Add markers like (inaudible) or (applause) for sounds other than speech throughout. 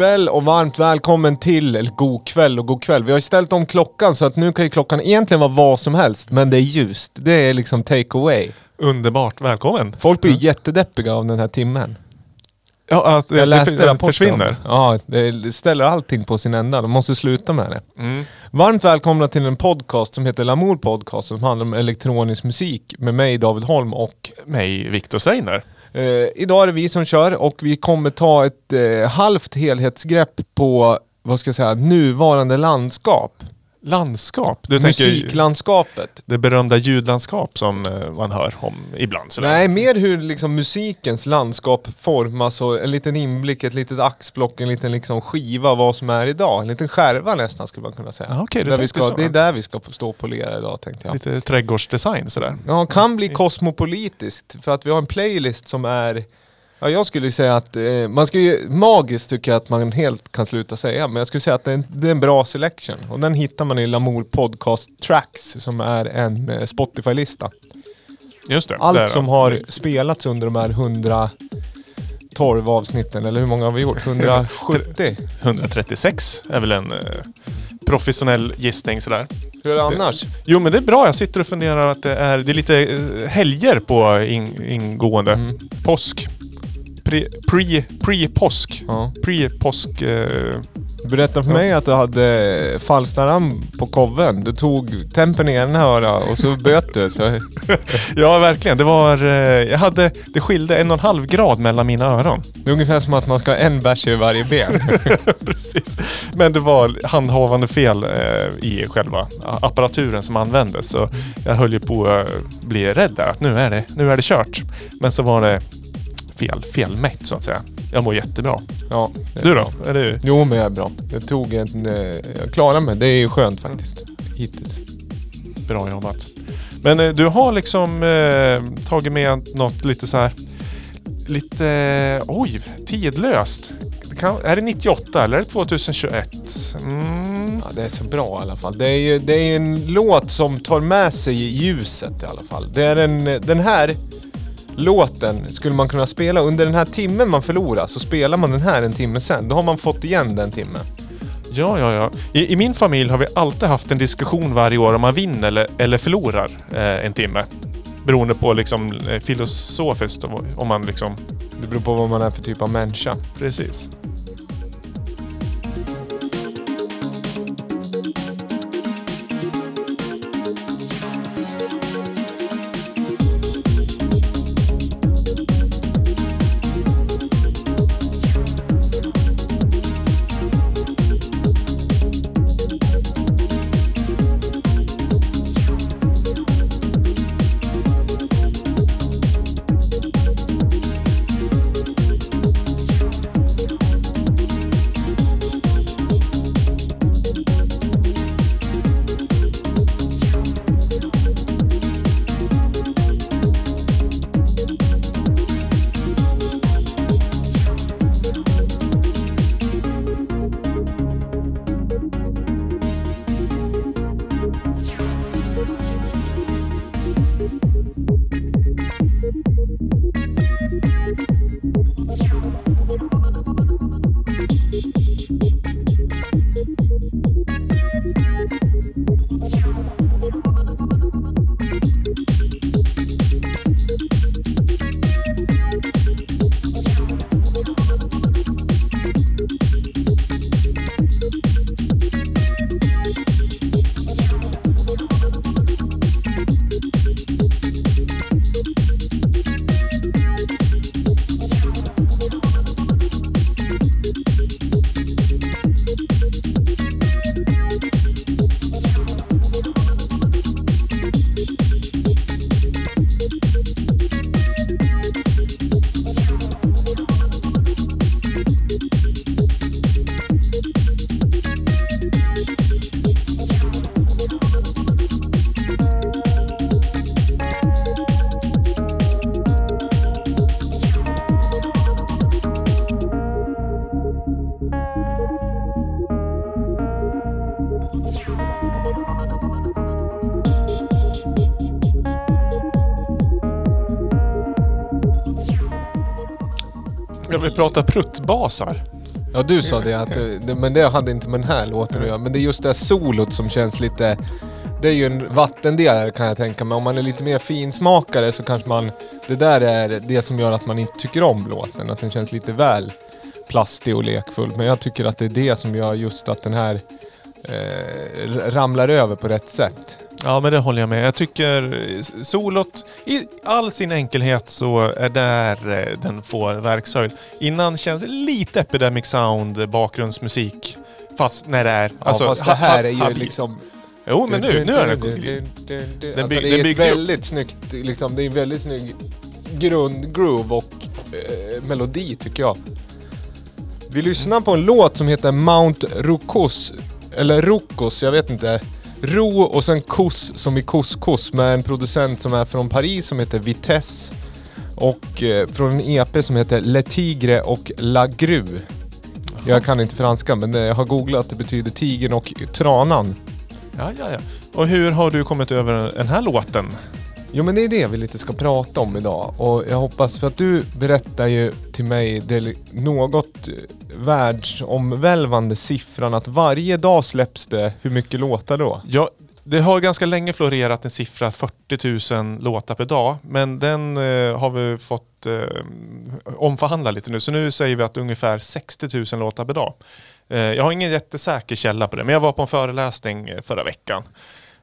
kväll och varmt välkommen till, eller god kväll och god kväll. Vi har ju ställt om klockan så att nu kan ju klockan egentligen vara vad som helst, men det är ljust. Det är liksom take away. Underbart, välkommen. Folk blir jättedeppiga av den här timmen. Ja, att Jag läste det om försvinner. det. Ja, det ställer allting på sin ända. De måste sluta med det. Mm. Varmt välkomna till en podcast som heter Lamour Podcast som handlar om elektronisk musik med mig David Holm och Mig, Viktor Seiner eh, idag är det vi som kör och vi kommer ta ett eh, halvt helhetsgrepp på vad ska jag säga, nuvarande landskap. Landskap. Du Musiklandskapet. det berömda ljudlandskap som eh, man hör om ibland. Sådär. Nej, mer hur liksom musikens landskap formas och en liten inblick, ett litet axplock, en liten liksom skiva vad som är idag. En liten skärva nästan skulle man kunna säga. Okej, du där vi ska, så. det är där vi ska stå och polera idag tänkte jag. Lite trädgårdsdesign sådär. Ja, kan bli kosmopolitiskt för att vi har en playlist som är Ja, jag skulle säga att eh, man ska ju, magiskt tycker jag att man helt kan sluta säga, men jag skulle säga att det är en, det är en bra selection. Och den hittar man i Lamour Podcast Tracks som är en eh, Spotify-lista. Just det. Allt där, som har spelats under de här 112 avsnitten, eller hur många har vi gjort? 170? 136 (laughs) är väl en eh, professionell gissning sådär. Hur är det annars? Jo men det är bra, jag sitter och funderar att det är, det är lite eh, helger på in, ingående. Mm. Påsk. Pre- Pre, pre-påsk. Ja. Pre-påsk. Eh, Berätta för Ja. mig att du hade Falstaram på koven. Du tog tempen i ena öra och så böt du. Så (laughs) ja verkligen, det var... Eh, jag hade... Det skilde en och en halv grad mellan mina öron. det är ungefär som att man ska ha en bärs i varje ben. (laughs) Precis. Men det var handhavande fel eh, i själva apparaturen som användes. Så jag höll ju på att bli rädd där. Att nu är det, nu är det kört. Men så var det fel, felmätt så att säga. Jag mår jättebra. Ja. Du då? Är du? Jo men jag är bra. Jag tog en... eh, Jag klarade mig. Det är ju skönt faktiskt. Hittills. Bra jobbat. Men eh, du har liksom eh, tagit med något lite så här lite, oj, tidlöst. Det kan, är det 98 eller är det 2021? Mm. Ja, det är så bra i alla fall. Det är ju det är en låt som tar med sig ljuset i alla fall. Det är en, den här låten skulle man kunna spela under den här timmen man förlorar så spelar man den här en timme sen. Då har man fått igen den timmen. Ja, ja, ja. I, I min familj har vi alltid haft en diskussion varje år om man vinner eller, eller förlorar eh, en timme. Beroende på liksom eh, filosofiskt om om man liksom... Det beror på vad man är för typ av människa. Precis. Prata pruttbasar. Ja du sa det, att eh, det, men det hade inte med den här låten att göra. Men det är just det här solot som känns lite... Det är ju en vattendelare kan jag tänka mig. Om man är lite mer finsmakare så kanske man... Det där är det som gör att man inte tycker om låten. Att den känns lite väl plastig och lekfull. Men jag tycker att det är det som gör just att den här eh, ramlar över på rätt sätt. Ja men det håller jag med. Jag tycker solot i all sin enkelhet så är där eh, den får verkshöjd. Innan känns det lite Epidemic Sound bakgrundsmusik. Fast när det är... Ja, fast det här är ju liksom... Jo men nu, nu är det... Den alltså, det är ett väldigt snyggt, liksom, det är en väldigt snygg grund, groove och eh, melodi tycker jag. Vi lyssnar på en låt som heter Mount Rukos, eller Rokos, jag vet inte. Ro och sen Kos som i couscous med en producent som är från Paris som heter Vitesse. Och eh, från en EP som heter Le Tigre och La Gru. Jag kan inte franska men jag har googlat, det betyder tigern och tranan. Ja, ja, ja. Och hur har du kommit över den här låten? Jo men det är det vi lite ska prata om idag och jag hoppas för att du berättar ju till mig det något eh, världsomvälvande siffran att varje dag släpps det, hur mycket låtar då? Ja, det har ganska länge florerat en siffra 40 000 låtar per dag men den eh, har vi fått eh, omförhandla lite nu så nu säger vi att ungefär 60 000 låtar per dag. Eh, jag har ingen jättesäker källa på det men jag var på en föreläsning eh, förra veckan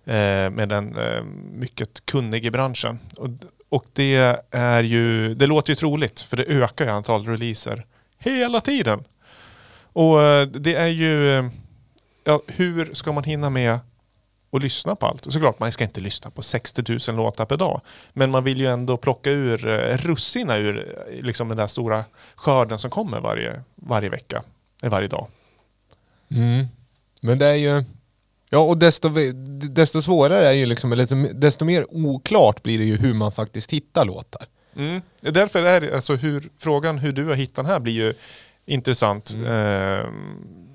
Eh, med den eh, mycket kunnig i branschen. Och, och det är ju, det låter ju troligt för det ökar ju antal releaser hela tiden. Och eh, det är ju, ja, hur ska man hinna med att lyssna på allt? Såklart, man ska inte lyssna på 60 000 låtar per dag. Men man vill ju ändå plocka ur russina ur liksom den där stora skörden som kommer varje, varje vecka, varje dag. Mm. Men det är ju, Ja, och desto, desto svårare är ju liksom, eller desto mer oklart blir det ju hur man faktiskt hittar låtar. Mm. Därför är alltså hur, frågan hur du har hittat den här blir ju intressant. Mm. Eh,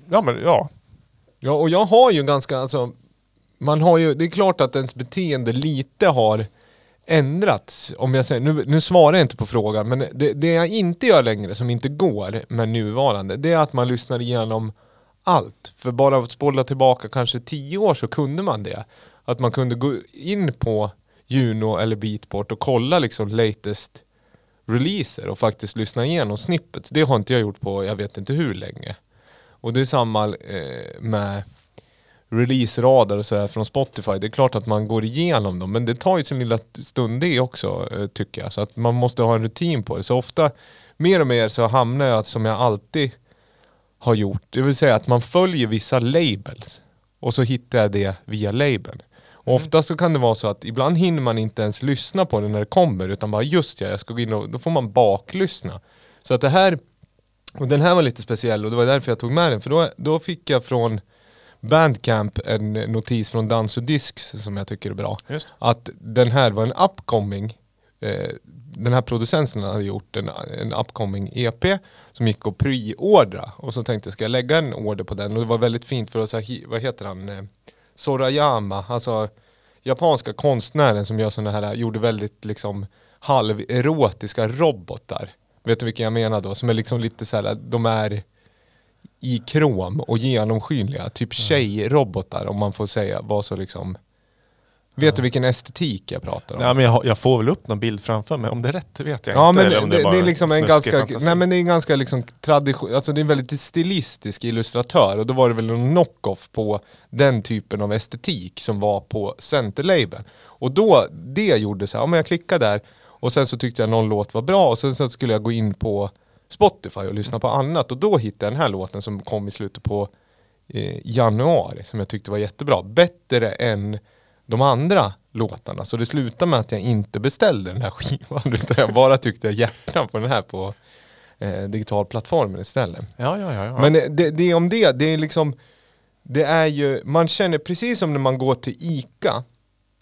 ja, men ja. Ja, och jag har ju ganska, alltså, man har ju, det är klart att ens beteende lite har ändrats. Om jag säger, nu, nu svarar jag inte på frågan, men det, det jag inte gör längre som inte går med nuvarande, det är att man lyssnar igenom allt. För bara att spola tillbaka kanske tio år så kunde man det. Att man kunde gå in på Juno eller Beatport och kolla liksom latest releaser och faktiskt lyssna igenom snippets. Det har inte jag gjort på jag vet inte hur länge. Och det är samma eh, med release-radar och sådär från Spotify. Det är klart att man går igenom dem men det tar ju sin lilla stund det också eh, tycker jag. Så att man måste ha en rutin på det. Så ofta, mer och mer så hamnar jag som jag alltid har gjort. Det vill säga att man följer vissa labels och så hittar jag det via labeln. Och mm. ofta så kan det vara så att ibland hinner man inte ens lyssna på det när det kommer utan bara just ja, jag ska gå in och då får man baklyssna. Så att det här, och den här var lite speciell och det var därför jag tog med den för då, då fick jag från Bandcamp en notis från Danso Discs som jag tycker är bra. Just. Att den här var en upcoming eh, den här producenten hade gjort en, en upcoming EP som gick att preordra. Och så tänkte jag ska jag lägga en order på den? Och det var väldigt fint för att säga, vad heter han, eh, Sorayama, alltså japanska konstnären som gör sådana här, gjorde väldigt liksom halverotiska robotar. Vet du vilka jag menar då? Som är liksom lite så här, de är i krom och genomskinliga, typ tjejrobotar om man får säga, var så liksom Vet du vilken estetik jag pratar om? Ja, men jag, jag, får väl upp någon bild framför mig, om det är rätt vet jag ja, inte. Men det, det, det, är liksom en ganska, nej men det är en ganska liksom tradition, alltså det är en väldigt stilistisk illustratör och då var det väl en knock-off på den typen av estetik som var på centerlabeln. Och då, det gjorde så här, ja men jag klickade där och sen så tyckte jag någon låt var bra och sen så skulle jag gå in på Spotify och lyssna på annat och då hittade jag den här låten som kom i slutet på eh, januari som jag tyckte var jättebra. Bättre än de andra låtarna. Så det slutade med att jag inte beställde den här skivan (laughs) utan jag bara tyckte hjärtan på den här på eh, digitalplattformen istället. Ja, ja, ja, ja. Men det, det är om det, det är liksom det är ju, man känner precis som när man går till ICA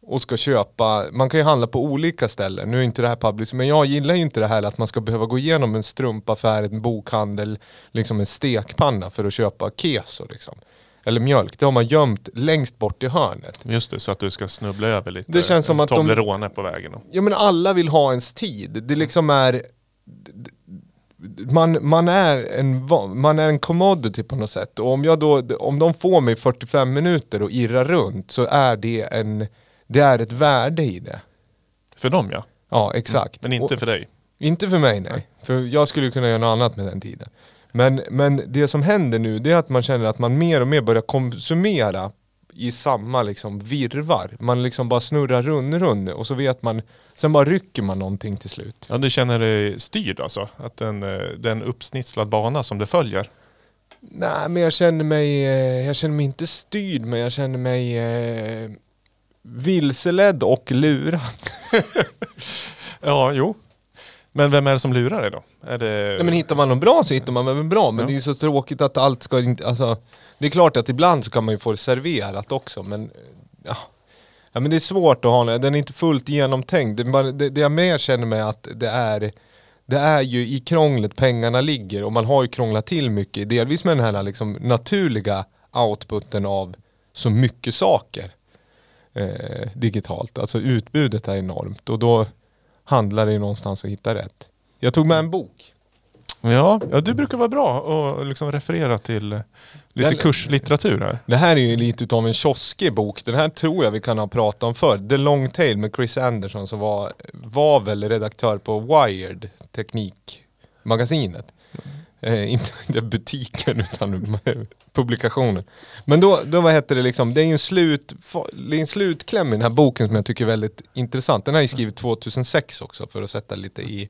och ska köpa, man kan ju handla på olika ställen, nu är inte det här public, men jag gillar ju inte det här att man ska behöva gå igenom en strumpaffär, en bokhandel, liksom en stekpanna för att köpa keso liksom eller mjölk, det har man gömt längst bort i hörnet. Just det, så att du ska snubbla över lite det känns som att Toblerone de, på vägen. Ja men alla vill ha ens tid. Det liksom är... man, man, är en, man är en commodity på något sätt. Och om, jag då, om de får mig 45 minuter och irra runt så är det, en, det är ett värde i det. För dem ja. Ja, exakt. Men inte och, för dig. inte för mig nej. För jag skulle kunna göra något annat med den tiden. Men, men det som händer nu det är att man känner att man mer och mer börjar konsumera i samma liksom virvar. Man liksom bara snurrar rund, rund och så vet man, sen bara rycker man någonting till slut. Ja, du känner dig styrd alltså? Att den, eh, den uppsnitslad bana som det följer? Nej men jag känner mig, eh, jag känner mig inte styrd men jag känner mig eh, vilseledd och lurad. (laughs) Ja, jo. Men vem är det som lurar dig då? Är det... Nej, men hittar man något bra så hittar man väl bra men Ja. det är ju så tråkigt att allt ska inte, alltså Det är klart att ibland så kan man ju få det serverat också men ja, ja men det är svårt att ha den, den är inte fullt genomtänkt. Det, bara, det, det jag mer känner mig att det är det är ju i krånglet pengarna ligger och man har ju krånglat till mycket, delvis med den här liksom naturliga outputen av så mycket saker eh, digitalt. Alltså utbudet är enormt och då handlar det ju någonstans att hitta rätt. Jag tog med en bok. Ja, ja, du brukar vara bra och liksom referera till lite Den- kurslitteratur här. Det här är ju lite utav en kioskig bok. Den här tror jag vi kan ha pratat om förr. The Long Tail med Chris Anderson som var, var väl redaktör på Wired, teknikmagasinet. Eh, (laughs) inte butiken utan publikationen. Men då, då vad heter det liksom, det är ju en, slut, det är en slutkläm i den här boken som jag tycker är väldigt intressant. Den här är skriven 2006 också för att sätta lite i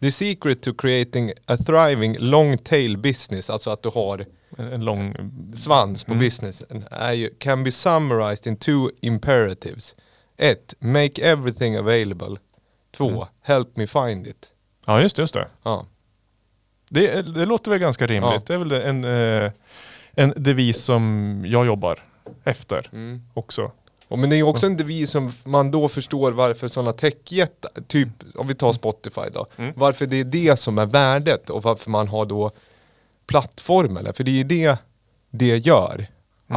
The secret to creating a thriving long tail business, alltså att du har En en lång... svans på Mm. businessen är ju, can be summarized in two imperatives. Ett, make everything available. Två, Mm. help me find it. Ja, just det. Just det. Ja. Det, det låter väl ganska rimligt. Ja. Det är väl en, eh, en devis som jag jobbar efter också. Och men det är också en devis som man då förstår varför sådana techjättar, typ om vi tar Spotify då, Mm. varför det är det som är värdet och varför man har då plattformar, för det är ju det det gör. Mm.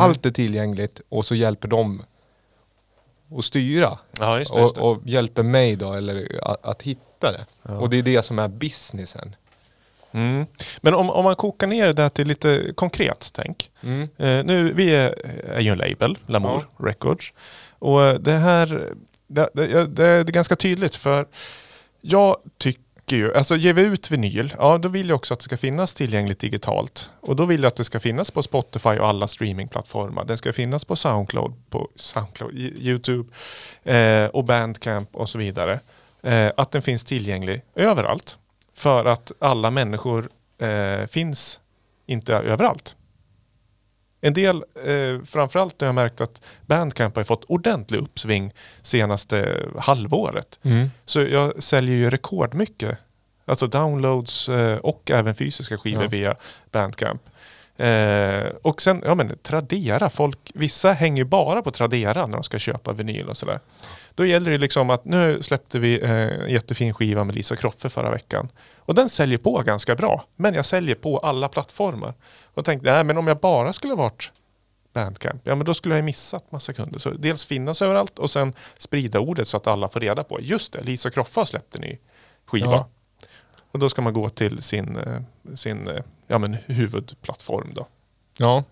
Allt är tillgängligt och så hjälper de att styra. Ja, just det. Just det. och, och hjälper mig då eller att, att hitta det. Ja. Och det är det som är businessen. Mm. Men om, om man kokar ner det till lite konkret tänk. Mm. Eh, nu, vi är, är ju en label, Lamour Records. Och det här, det, det, det, det är ganska tydligt för jag tycker ju, alltså ger vi ut vinyl, ja då vill jag också att det ska finnas tillgängligt digitalt. Och då vill jag att det ska finnas på Spotify och alla streamingplattformar. Det ska finnas på Soundcloud, på Soundcloud, Youtube eh, och Bandcamp och så vidare. Eh, att den finns tillgänglig överallt. För att alla människor eh, finns inte överallt. En del, eh, framförallt när jag märkt att Bandcamp har fått ordentlig uppsving senaste halvåret. Mm. Så jag säljer ju rekordmycket. Alltså downloads eh, och även fysiska skivor Ja. via Bandcamp. Eh, och sen, ja men Tradera, folk, vissa hänger ju bara på Tradera när de ska köpa vinyl och sådär. Då gäller det liksom att nu släppte vi eh, en jättefin skiva med Lisa Kroffe förra veckan. Och den säljer på ganska bra. Men jag säljer på alla plattformar. Och tänkte, nej men om jag bara skulle varit Bandcamp, ja men då skulle jag missat massa kunder. Så dels finnas överallt och sen sprida ordet så att alla får reda på. Just det, Lisa Kroffe har släppt en ny skiva. Ja. Och då ska man gå till sin, eh, sin eh, ja, men huvudplattform då. Ja.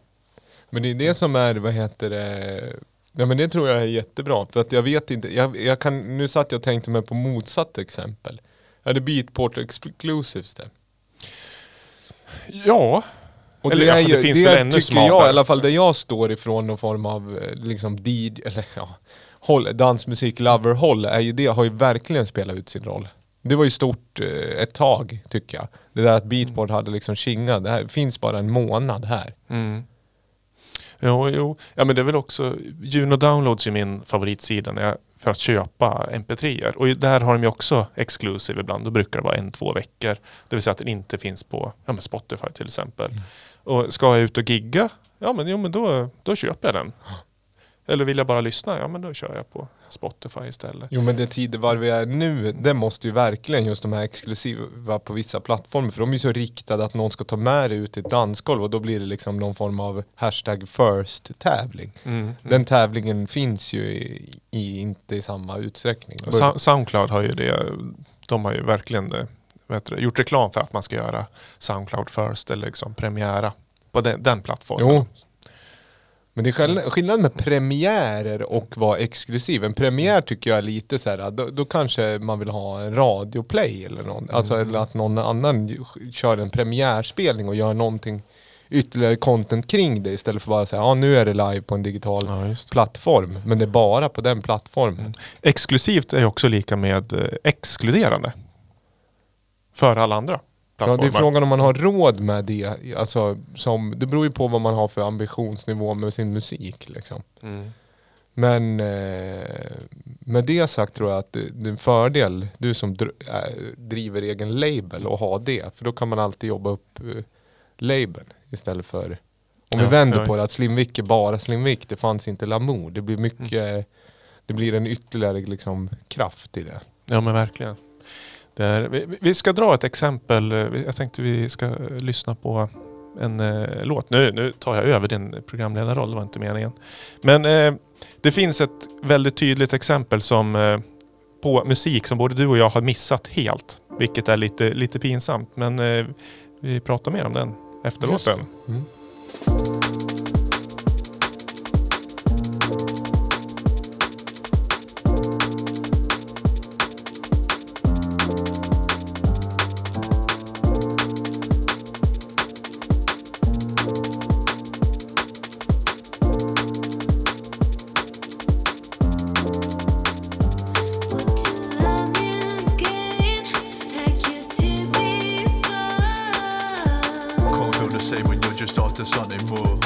Men det är det som är, vad heter det, ja men det tror jag är jättebra. För att jag vet inte, jag, jag kan, nu satt jag och tänkte mig på motsatt exempel. Är det Beatport Exclusives det? Ja, Och Eller det, är det finns det väl ännu tycker jag, smalare. i alla fall där jag står ifrån någon form av eh, liksom DJ, eller ja, håll, dansmusik lover håll är ju det, har ju verkligen spelat ut sin roll. Det var ju stort eh, ett tag tycker jag. Det där att Beatport hade liksom kingat, det här finns bara en månad här. Mm. Jo, jo. Ja, men det är väl också, Juno Downloads är min favoritsida när jag, för att köpa mp3-er. Och där har de ju också exclusive ibland. Då brukar det vara en, två veckor. Det vill säga att den inte finns på ja, Spotify till exempel. Och ska jag ut och gigga, ja men, jo, men då, då köper jag den. Eller vill jag bara lyssna, ja men då kör jag på Spotify istället. Jo men det tidevarv vi är nu, det måste ju verkligen just de här exklusiva på vissa plattformar, för de är ju så riktade att någon ska ta med det ut i ett dansgolv och då blir det liksom någon form av hashtag first tävling. Mm. Den tävlingen finns ju i, i, inte i samma utsträckning. Sou- Soundcloud har ju det, de har ju verkligen vet du, gjort reklam för att man ska göra Soundcloud First eller liksom premiära på den, den plattformen. Jo. Men det är skill- skillnad med premiärer och vara exklusiv. En premiär tycker jag är lite så här, då, då kanske man vill ha en radioplay eller någon. Alltså eller att någon annan kör en premiärspelning och gör någonting ytterligare content kring det istället för bara säga ja nu är det live på en digital Ja, plattform. Men det är bara på den plattformen. Exklusivt är också lika med eh, exkluderande. För alla andra Ja, plattformar. det är frågan om man har råd med det. Alltså, som, det beror ju på vad man har för ambitionsnivå med sin musik. Liksom. Mm. Men eh, med det sagt tror jag att det, det är en fördel, du som dr äh, driver egen label och har det. För då kan man alltid jobba upp eh, labeln istället för om vi Ja, vänder ja, på det, att Slimvik är bara Slimvik, det fanns inte Lamour. Det blir mycket, det blir en ytterligare liksom, kraft i det. Ja men verkligen. Det är, vi, vi ska dra ett exempel. Eh, Jag tänkte vi ska eh, lyssna på en eh, låt. Nu, nu tar jag över din programledarroll, det var inte meningen. Men eh, det finns ett väldigt tydligt exempel som eh, på musik som både du och jag har missat helt. Vilket är lite, lite pinsamt. Men eh, vi pratar mer om den efter låten. Mm. Can't feel the same when you're just after something more.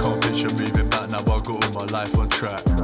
Can't get your back now I can find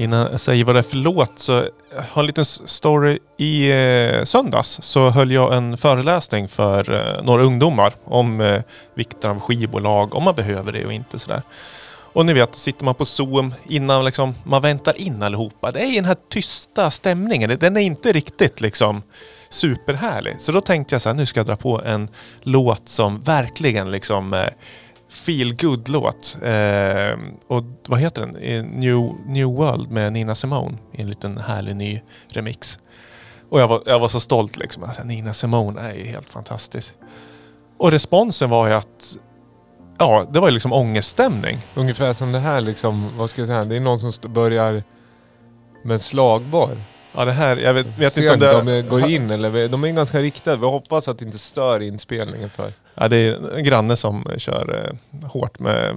Innan jag säger vad det är för låt så jag har en liten story. I eh, söndags så höll jag en föreläsning för eh, några ungdomar om eh, vikten av skivbolag, om man behöver det och inte sådär. Och ni vet, sitter man på Zoom innan liksom, man väntar in allihopa. Det är den här tysta stämningen. Den är inte riktigt liksom superhärlig. Så då tänkte jag så här, nu ska jag dra på en låt som verkligen liksom eh, feel good låt Eh, och vad heter den? New, New World med Nina Simone i en liten härlig ny remix. Och jag var, jag var så stolt liksom. Alltså, Nina Simone är ju helt fantastisk. Och responsen var ju att Ja, det var ju liksom ångeststämning. Ungefär som det här liksom, vad ska jag säga, det är någon som börjar med slagbar. Ja, det här, jag vet, vet inte om det... det går in eller, de är ganska riktade. Vi hoppas att det inte stör inspelningen för. Ja, det är en granne som kör eh, hårt med eh,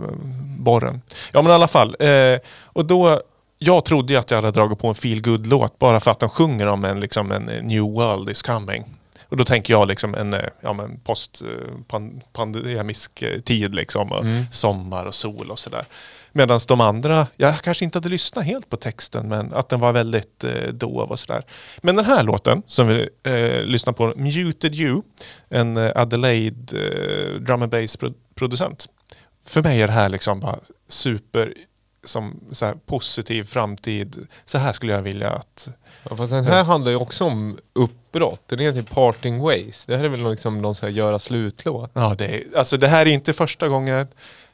borren. Ja men i alla fall. Eh, och då jag trodde ju att jag hade dragit på en feel good låt bara för att de sjunger om en, liksom, en new world is coming. Och då tänker jag liksom en eh, ja, men post eh, pan, pandemisk eh, tid liksom. Och Mm. Sommar och sol och sådär. Medan de andra, jag kanske inte hade lyssnat helt på texten men att den var väldigt eh, dov och sådär. Men den här låten som vi eh, lyssnar på, Muted You, en eh, Adelaide eh, drum and bass pro- producent. För mig är det här liksom bara super som så här, positiv framtid. Så här skulle jag vilja att... Ja, fast den här handlar ju också om uppbrott. Den heter Parting Ways. Det här är väl liksom någon sån här göra slutlåt. Ja, det, är, alltså, det här är inte första gången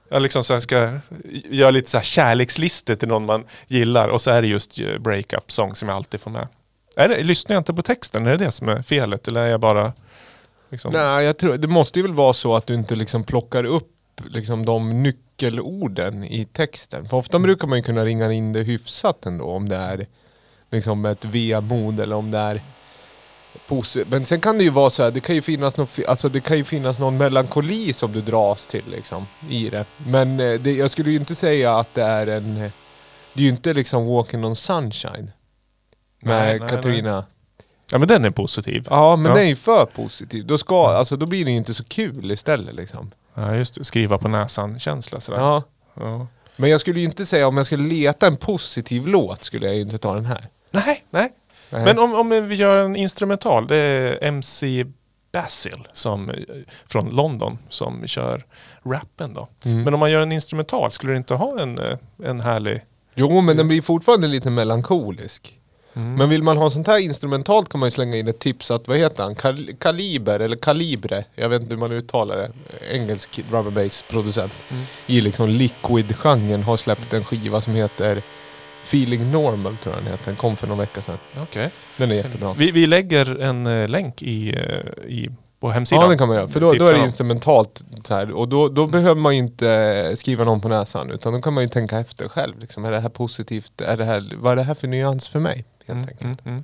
jag liksom så här ska göra lite så här kärlekslistor till någon man gillar och så är det just eh, breakup sång som jag alltid får med. Är det, lyssnar jag inte på texten? Är det det som är felet? Eller är jag bara... Liksom, Nej, jag tror, det måste ju väl vara så att du inte liksom plockar upp liksom de nyckelorden i texten. För ofta brukar man ju kunna ringa in det hyfsat ändå om det är liksom ett vemod eller om det är men sen kan det ju vara så här, det kan ju finnas någon, alltså det kan ju finnas någon melankoli som du dras till liksom i det. Men eh, det, jag skulle ju inte säga att det är en, eh, det är ju inte liksom Walking on Sunshine med Nej, nej, Katarina. Ja men den är positiv. Ja men Ja. den är ju för positiv. Då, ska, alltså, då blir det ju inte så kul istället liksom. Ja just det, skriva på näsan känsla sådär. Ja. Ja. Men jag skulle ju inte säga, om jag skulle leta en positiv låt skulle jag ju inte ta den här. Nej, nej. Nej. Men om, om vi gör en instrumental, det är MC Basil som, från London som kör rappen då. Mm. Men om man gör en instrumental, skulle du inte ha en, en härlig... Jo men den blir fortfarande lite melankolisk. Mm. Men vill man ha sånt här instrumentalt kan man ju slänga in ett tips att, vad heter han? Kal- Kaliber eller Kalibre, jag vet inte hur man uttalar det. Engelsk drum and bass producent. Mm. I liksom liquid-genren har släppt en skiva som heter Feeling Normal tror jag den heter. Den kom för någon vecka sedan. Okej. Den är jättebra. Vi, vi lägger en eh, länk i, eh, i, på hemsidan. Ja det kan man göra, för då, då är det instrumentalt så här, och då, då behöver man inte skriva någon på näsan utan då kan man ju tänka efter själv. Liksom, är det här positivt? Är det här, vad är det här för nyans för mig? Helt Mm, enkelt. mm, mm.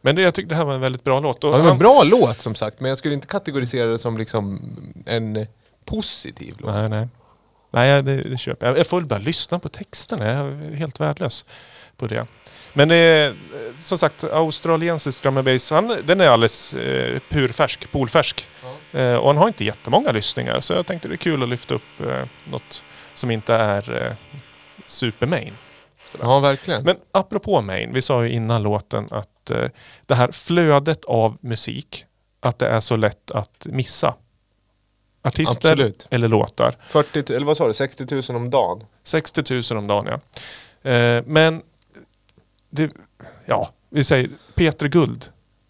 Men det, jag tyckte det här var en väldigt bra låt. Och Ja, det var en bra låt som sagt, men jag skulle inte kategorisera det som liksom en positiv låt. Nej, nej. Nej, det, det köper jag. Jag får väl bara lyssna på texterna. Jag är helt värdelös på det. Men eh, som sagt, australiensisk drum bass, han, den är alldeles eh, purfärsk, polfärsk. Eh, och han har inte jättemånga lyssningar, så jag tänkte det är kul att lyfta upp eh, något som inte är eh, supermain. Sådär. Ja, verkligen. Men apropå main, vi sa ju innan låten att eh, det här flödet av musik, att det är så lätt att missa. Artister Absolut. eller låtar. 40, eller vad sa du, 60 000 om dagen? 60 000 om dagen ja. Eh, men, det, ja, vi säger Peter Guld,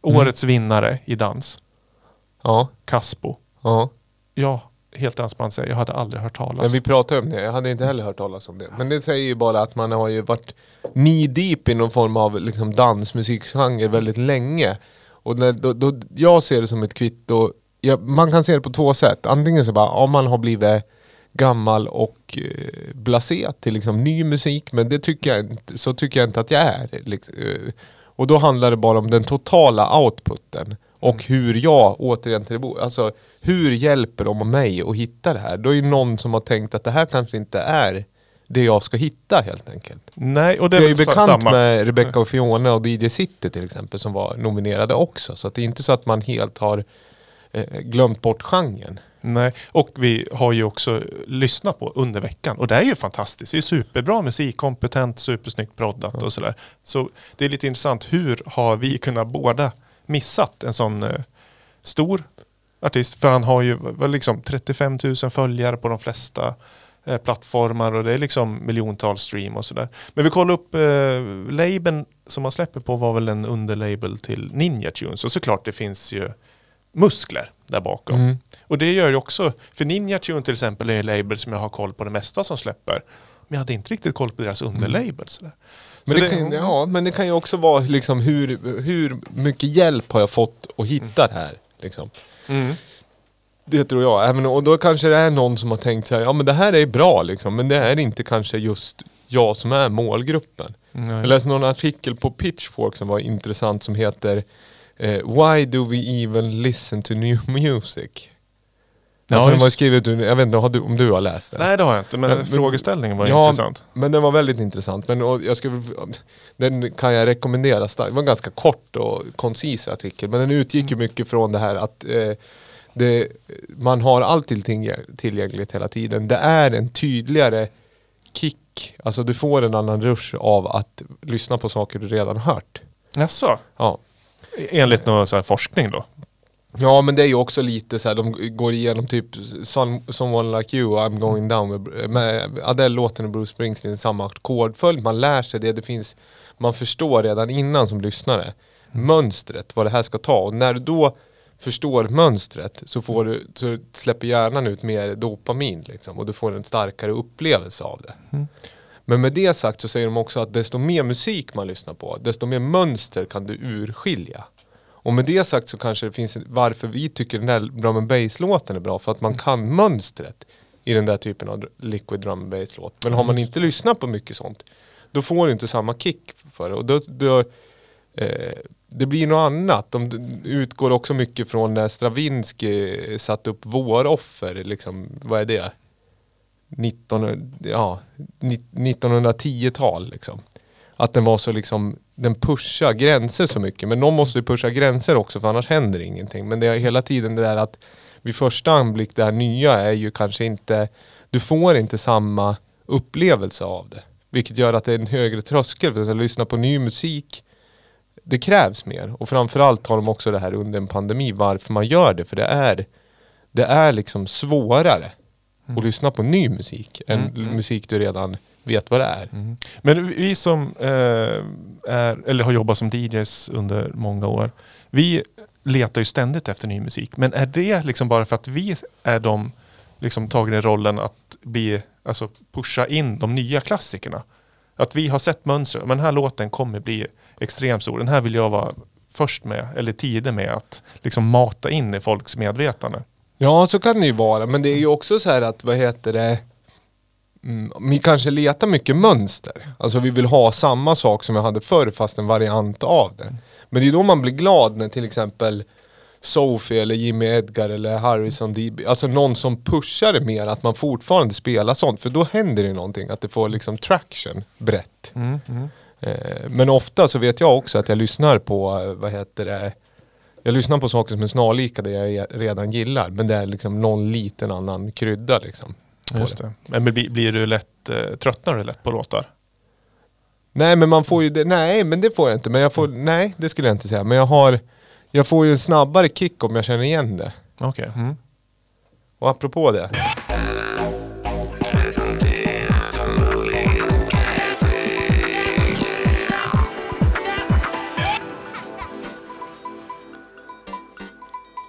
Mm. årets vinnare i dans, Ja. Caspo. ja. Ja, helt transparent säger jag hade aldrig hört talas. Men vi pratade om det, jag hade inte heller hört talas om det. Men det säger ju bara att man har ju varit knee deep i någon form av liksom dansmusikgenre väldigt länge. Och när, då, då, jag ser det som ett kvitto, ja, man kan se det på två sätt. Antingen så bara, om man har blivit gammal och eh, blasé till liksom ny musik, men det tycker jag inte, så tycker jag inte att jag är. Liksom, eh, och då handlar det bara om den totala outputen. Och hur jag, återigen till det bo, alltså hur hjälper de mig att hitta det här? Då är ju någon som har tänkt att det här kanske inte är det jag ska hitta helt enkelt. Nej, och det Jag är är ju bekant samma. med Rebecca och Fiona och DJ City till exempel som var nominerade också. Så det är inte så att man helt har glömt bort genren. Nej, och vi har ju också lyssnat på under veckan och det är ju fantastiskt. Det är superbra musik, kompetent, supersnyggt proddat och sådär. Så det är lite intressant, hur har vi kunnat båda missat en sån eh, stor artist? För han har ju liksom 35 000 följare på de flesta eh, plattformar och det är liksom miljontals stream och sådär. Men vi kollade upp eh, labeln som man släpper på var väl en underlabel till Ninja Tunes och såklart det finns ju muskler där bakom. Mm. Och det gör ju också, för Ninja Tune till exempel är en label som jag har koll på det mesta som släpper. Men jag hade inte riktigt koll på deras underlabel. sådär. Men det, kan, ja, men det kan ju också vara liksom hur, hur mycket hjälp har jag fått att hitta det här. Liksom. Mm. Det tror jag. Även, och då kanske det är någon som har tänkt så här, ja men det här är bra liksom, men det är inte kanske just jag som är målgruppen. Nej. Jag läste någon artikel på Pitchfork som var intressant som heter eh, Why do we even listen to new (laughs) music? Ja, alltså skrivet, ur- jag vet inte har om du har läst den? Nej det har jag inte, men, Men- frågeställningen var Ja, intressant. Men den var väldigt intressant. Men jag skulle, den kan jag rekommendera starkt. Det var en ganska kort och koncis artikel. Men den utgick ju mycket från det här att eh, det, man har alltid tillgäng- tillgängligt hela tiden. Det är en tydligare kick. Alltså du får en annan rush av att lyssna på saker du redan hört. Jaså? Ja. Enligt någon så här forskning då? Ja men det är ju också lite så här, de går igenom typ Some, Someone Like You och I'm Going Down med, med Adele-låten och Bruce Springsteen samma ackordföljd, man lär sig det, det finns man förstår redan innan som lyssnare mönstret, vad det här ska ta och när du då förstår mönstret så, får du, så släpper hjärnan ut mer dopamin liksom, och du får en starkare upplevelse av det. Men med det sagt så säger de också att desto mer musik man lyssnar på, desto mer mönster kan du urskilja. Och med det sagt så kanske det finns varför vi tycker den här drum and bass-låten är bra. För att man kan mönstret i den där typen av liquid drum and bass-låt. Men har man inte lyssnat på mycket sånt, då får du inte samma kick för det. Och då, då, eh, det blir något annat. De utgår också mycket från när Stravinsky satte upp våroffer. Liksom, vad är det? 19, ja, 1910-tal liksom. Att den var så liksom, den pushar gränser så mycket. Men någon måste ju pusha gränser också för annars händer ingenting. Men det är hela tiden det där att vid första anblick det här nya är ju kanske inte, du får inte samma upplevelse av det. Vilket gör att det är en högre tröskel för att lyssna på ny musik. Det krävs mer. Och framförallt har de också det här under en pandemi varför man gör det. För det är, det är liksom svårare att lyssna på ny musik än musik du redan vet vad det är. Men vi som eh, är, eller har jobbat som DJs under många år, vi letar ju ständigt efter ny musik. Men är det liksom bara för att vi är de liksom tagit i rollen att bli, alltså pusha in de nya klassikerna? Att vi har sett mönster, men den här låten kommer bli extremt stor. Den här vill jag vara först med, eller tidig med att liksom mata in i folks medvetande. Ja, så kan det ju vara. Men det är ju också så här att, vad heter det? Mm, vi kanske letar mycket mönster. Alltså vi vill ha samma sak som jag hade förr fast en variant av det. Men det är då man blir glad när till exempel Sophie eller Jimmy Edgar eller Harrison DB, alltså någon som pushar det mer att man fortfarande spelar sånt. För då händer det någonting, att det får liksom traction brett. Eh, Men ofta så vet jag också att jag lyssnar på, vad heter det, jag lyssnar på saker som är snarlika det jag e- redan gillar. Men det är liksom någon liten annan krydda liksom. Just det. det. Men blir, blir du lätt, eh, tröttnar du lätt på låtar? Nej men man får ju det, nej men det får jag inte. Men jag får, nej det skulle jag inte säga. Men jag har, jag får ju en snabbare kick om jag känner igen det. Okej. Mm. Och apropå det.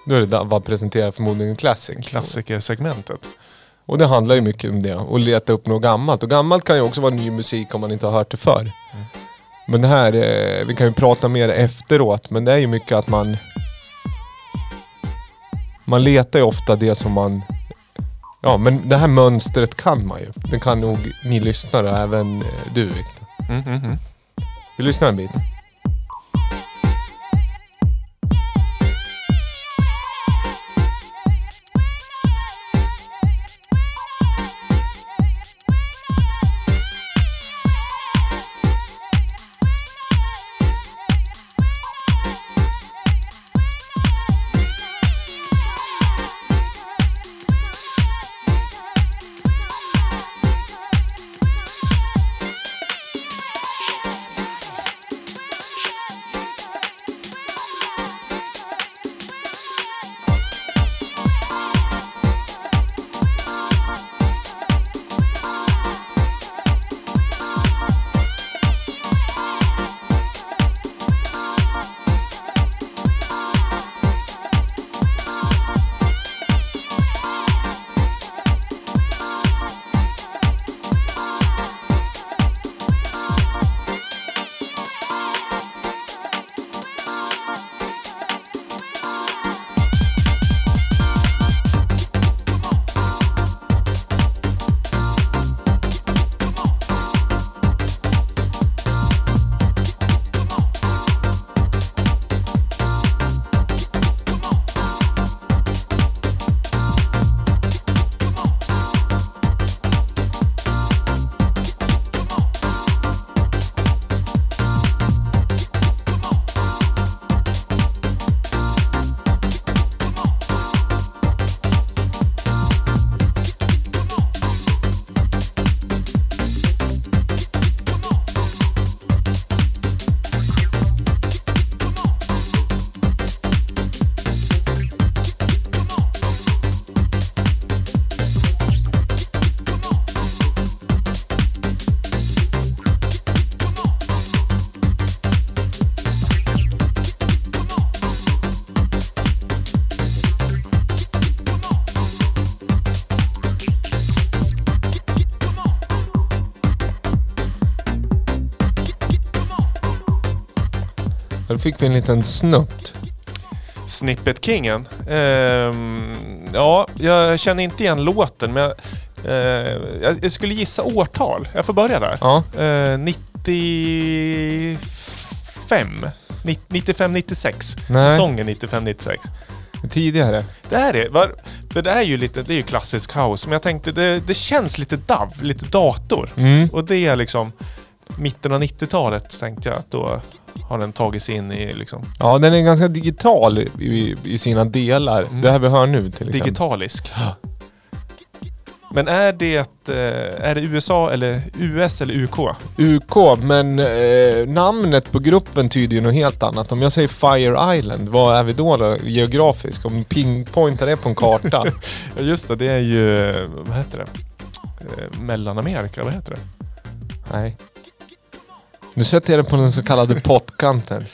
Då är det vad presenterar förmodligen en classic. Klassikersegmentet. Och det handlar ju mycket om det. Och leta upp något gammalt. Och gammalt kan ju också vara ny musik om man inte har hört det förr. Men det här, eh, vi kan ju prata mer efteråt. Men det är ju mycket att man... Man letar ju ofta det som man... Ja men det här mönstret kan man ju. Det kan nog ni lyssnare även eh, du Viktor. Mm, mm, mm. Vi lyssnar en bit. Fick vi en liten snutt. Snippet-kingen. Ehm, ja, jag känner inte igen låten men jag, eh, jag, skulle gissa årtal. Jag får börja där. Ja. Eh, 95. 95-96. Nej. Säsongen 95-96. Tidigare. Det här är, var, för det är ju lite, det är ju klassisk house, men jag tänkte det, det känns lite DAV, lite dator. Mm. Och det är liksom mitten av 90-talet tänkte jag att då har den tagit sig in i liksom Ja, den är ganska digital i, i, sina delar. Mm. Det här vi hör nu till exempel. digitalisk. Men är det, eh, är det USA eller US eller UK? UK, men eh, namnet på gruppen tyder ju något helt annat. Om jag säger Fire Island, vad är vi då, då geografiskt? Om pinpointar det på en karta? (laughs) Ja just det, det är ju, eh, vad heter det? Eh, Mellanamerika, vad heter det? Nej. Nu sätter jag det på den så kallade pottkanten.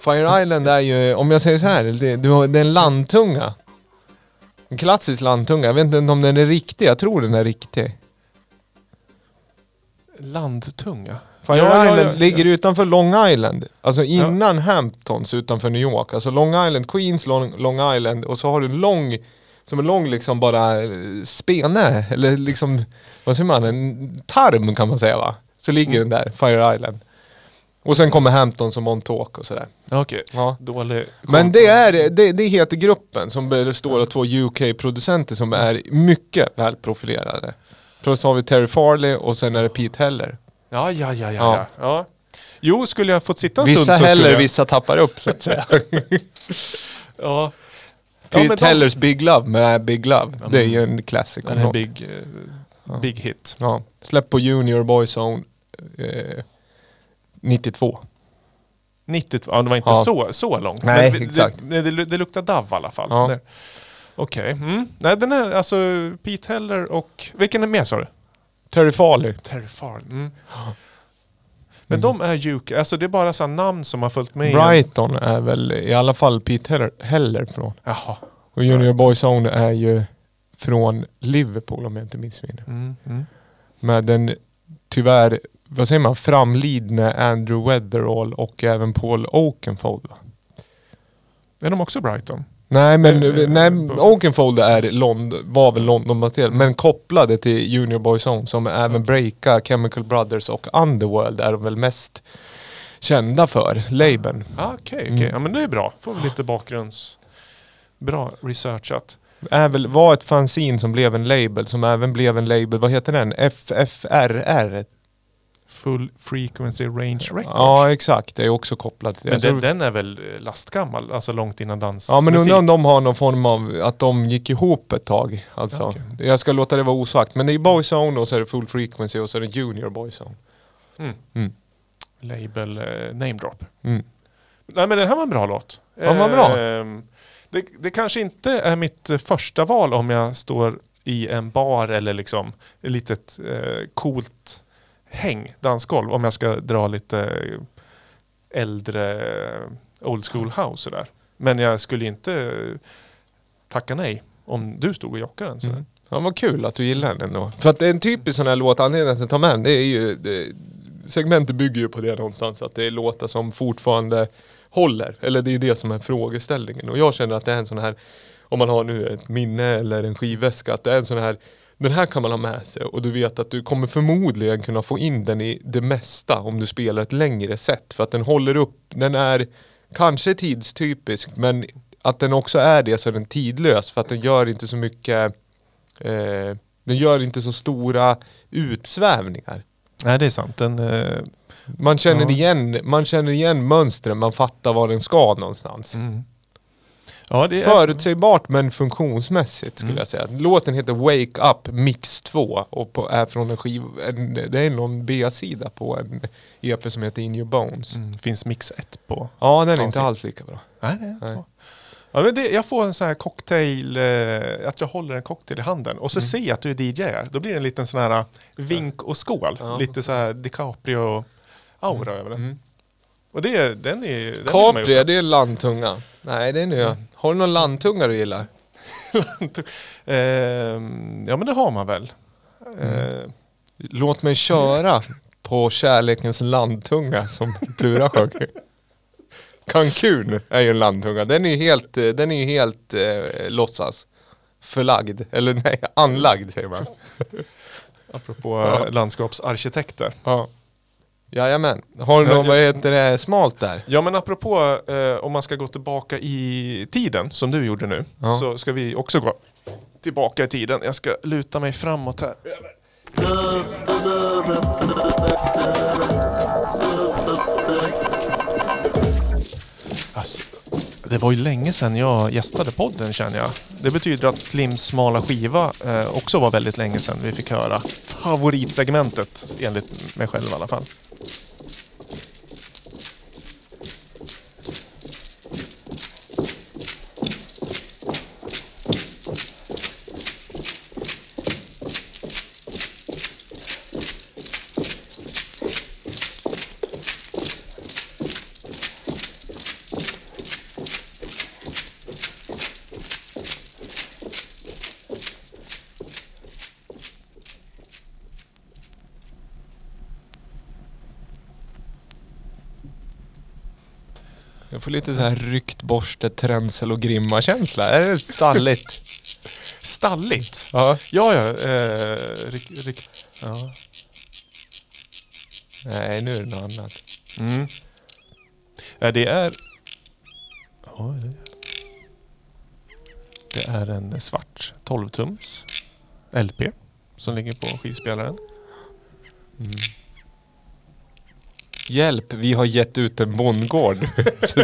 Fire Island är ju, om jag säger så här, det, det är en landtunga. En klassisk landtunga. Jag vet inte om den är riktig, jag tror den är riktig. Landtunga. Fire Ja, Island ja, ligger ja. utanför Long Island. Alltså innan Hamptons utanför New York. Alltså Long Island, Queens Long, Long Island och så har du en lång, som en lång liksom bara eh, spene, eller liksom, vad säger man, en tarm kan man säga va? Så ligger den där, Fire Island. Och sen kommer Hamptons och Montauk och sådär. Okej, Ja. dålig Men det, är, det, det heter gruppen som består av två UK-producenter som är mycket välprofilerade. Plus har vi Terry Farley och sen är det Pete Heller. Ja, ja, ja, ja. Ja. ja. ja. Jo, skulle jag fått sitta en Vissa stund så häller, skulle jag... vissa tappar upp så att säga. (laughs) Ja. Pete men de- Hellers Big Love med Big Love. Det är ju en classic. Den är big, eh, big hit. Ja. Släpp på Junior Boyzone eh, 92. 92, ja det var inte Ja. så, så långt. Nej, Men exakt. Det, det, det luktar DAV i alla fall. Ja. Okej. Mm. Nej, den är alltså Pete Heller och... Vilken är med sa du? Terry Farley. Terry Farley. Mm. Men de är UK, alltså det är bara så namn som har följt med. Brighton är väl i alla fall Pete Heller, Heller från. Jaha. Och Junior Boyzone är ju från Liverpool om jag inte missminner. Mm. Mm. Med den tyvärr, vad säger man, framlidne Andrew Weatherall och även Paul Oakenfold? Är de också Brighton? Nej men Eh, eh, nej, på- Oakenfold är Lond, var väl London-baserad men kopplade till Junior Boyzone som även breaka Chemical Brothers och Underworld är de väl mest kända för, labeln. Ah, Okej, okej. Mm. Ja men det är bra. Får vi lite bakgrunds... Bra researchat. Är väl, var ett fanzine som blev en label som även blev en label, vad heter den? FFRR? Full Frequency Range Records. Ja exakt, det är också kopplat till det. men den, den är väl eh, lastgammal, alltså långt innan dans. Ja men undrar om de har någon form av, att de gick ihop ett tag. Alltså. Ja, okej. Jag ska låta det vara osagt. Men det är Boyzone och så är det Full Frequency och så är det Junior Boyzone. Mm. Mm. Label eh, name drop. Mm. Nej men den här var en bra låt. Ja, vad bra. Ehm, det, det kanske inte är mitt eh, första val om jag står i en bar eller liksom ett litet eh, coolt häng, dansgolv. Om jag ska dra lite eh, äldre eh, old school house sådär. Men jag skulle inte eh, tacka nej om du stod och jockade den. Sådär. Mm. Ja vad kul att du gillar den ändå. För att det är en typisk sån här låt, anledningen till att jag tar med den, det är ju, det, segmentet bygger ju på det någonstans. Att det är låtar som fortfarande håller. Eller det är det som är frågeställningen. Och jag känner att det är en sån här, om man har nu ett minne eller en skivväska, att det är en sån här den här kan man ha med sig och du vet att du kommer förmodligen kunna få in den i det mesta om du spelar ett längre set. För att den håller upp, den är kanske tidstypisk men att den också är det så är den tidlös för att den gör inte så mycket eh, den gör inte så stora utsvävningar. Nej det är sant. Den, eh, Man känner, Ja. igen, man känner igen mönstren, man fattar var den ska någonstans. mm. Ja, det är, Förutsägbart men funktionsmässigt skulle Mm. jag säga. Låten heter Wake Up Mix 2 och på, är från en skiv, en, det är någon B-sida på en EP som heter In Your Bones. mm, finns mix 1 på. Ja den är inte alls lika bra. Nej, det är Nej. Ja, men det, jag får en sån här cocktail, eh, att jag håller en cocktail i handen och så ser jag att du är DJ. Då blir det en liten sån här eh, vink och skål. Ja. Lite så här DiCaprio-aura över den. Mm. Och det, den är den Capri, är det landtunga? Nej det är nu Mm. Har du någon landtunga du gillar? (laughs) Ehm, ja men det har man väl. Eh, Låt mig köra på kärlekens landtunga som Plura sjöng. (laughs) Cancun är ju en landtunga. Den är ju helt, eh, den är helt eh, låtsas. Förlagd. Eller nej, anlagd säger man. (laughs) Apropå Ja. eh, landskapsarkitekter. Ja. Jajamän. Har du något, vad heter det, smalt där? Ja men apropå eh, om man ska gå tillbaka i tiden som du gjorde nu. Ja. Så ska vi också gå tillbaka i tiden. Jag ska luta mig framåt här. Alltså, det var ju länge sedan jag gästade podden känner jag. Det betyder att Slims smala skiva eh, också var väldigt länge sedan vi fick höra favoritsegmentet enligt mig själv i alla fall. Får lite så här ryckt borste, tränsel och grimma känsla. Är det stalligt? Stalligt. ja. Ja, ja. Eh, ryck, ryck, ja. Nej, nu är det något annat. Mm. Eh, Det är... Ja, det är- Det är en svart 12-tums LP som ligger på skivspelaren. Hjälp, vi har gett ut en bondgård.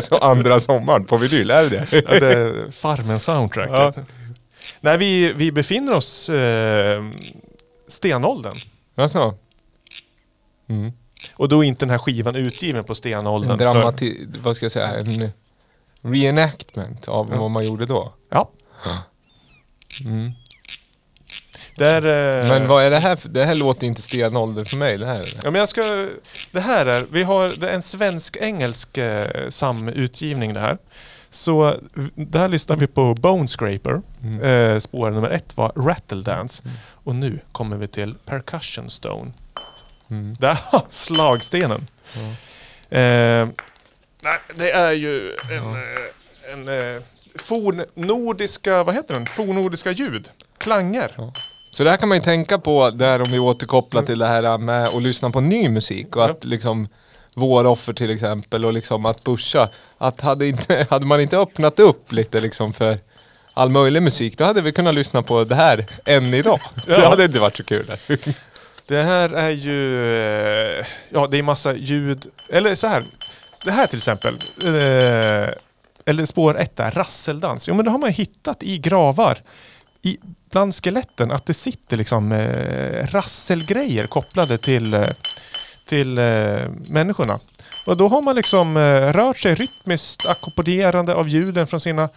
så (laughs) andra sommaren på vinyl, är det? Ja, det är Farmen soundtracket. Nej, vi, vi befinner oss eh, stenåldern. Jaså? Mm. Och då är inte den här skivan utgiven på stenåldern. En för- dramati... Vad ska jag säga? En reenactment av Ja. vad man gjorde då. Ja. Mm. Där, eh, Men vad är det här? för- Det här låter inte stenålder för mig. Det här. Ja, men jag ska, det här är, vi har, det är en svensk-engelsk eh, samutgivning det här. Så där lyssnar vi på Bone Scraper. Mm. Eh, spår nummer ett var Rattle Dance. Och nu kommer vi till Percussion Stone. Mm. Där har slagstenen. Eh, nej, det är ju en, eh, en eh, fornnordiska, vad heter den? Fornnordiska ljud. Klanger. Så det här kan man ju tänka på där om vi återkopplar till det här med att lyssna på ny musik och att liksom Våroffer till exempel och liksom att pusha. Att hade, inte, (laughs) hade man inte öppnat upp lite liksom för all möjlig musik då hade vi kunnat lyssna på det här än idag. (laughs) Det hade inte varit så kul. (laughs) Det här är ju, eh, ja det är massa ljud, eller så här. Det här till exempel, eh, eller spår ett där, rasseldans. Jo men det har man hittat i gravar. I, bland skeletten, att det sitter liksom eh, rasselgrejer kopplade till, eh, till eh, människorna. Och då har man liksom eh, rört sig rytmiskt ackompanjerande av ljuden från sina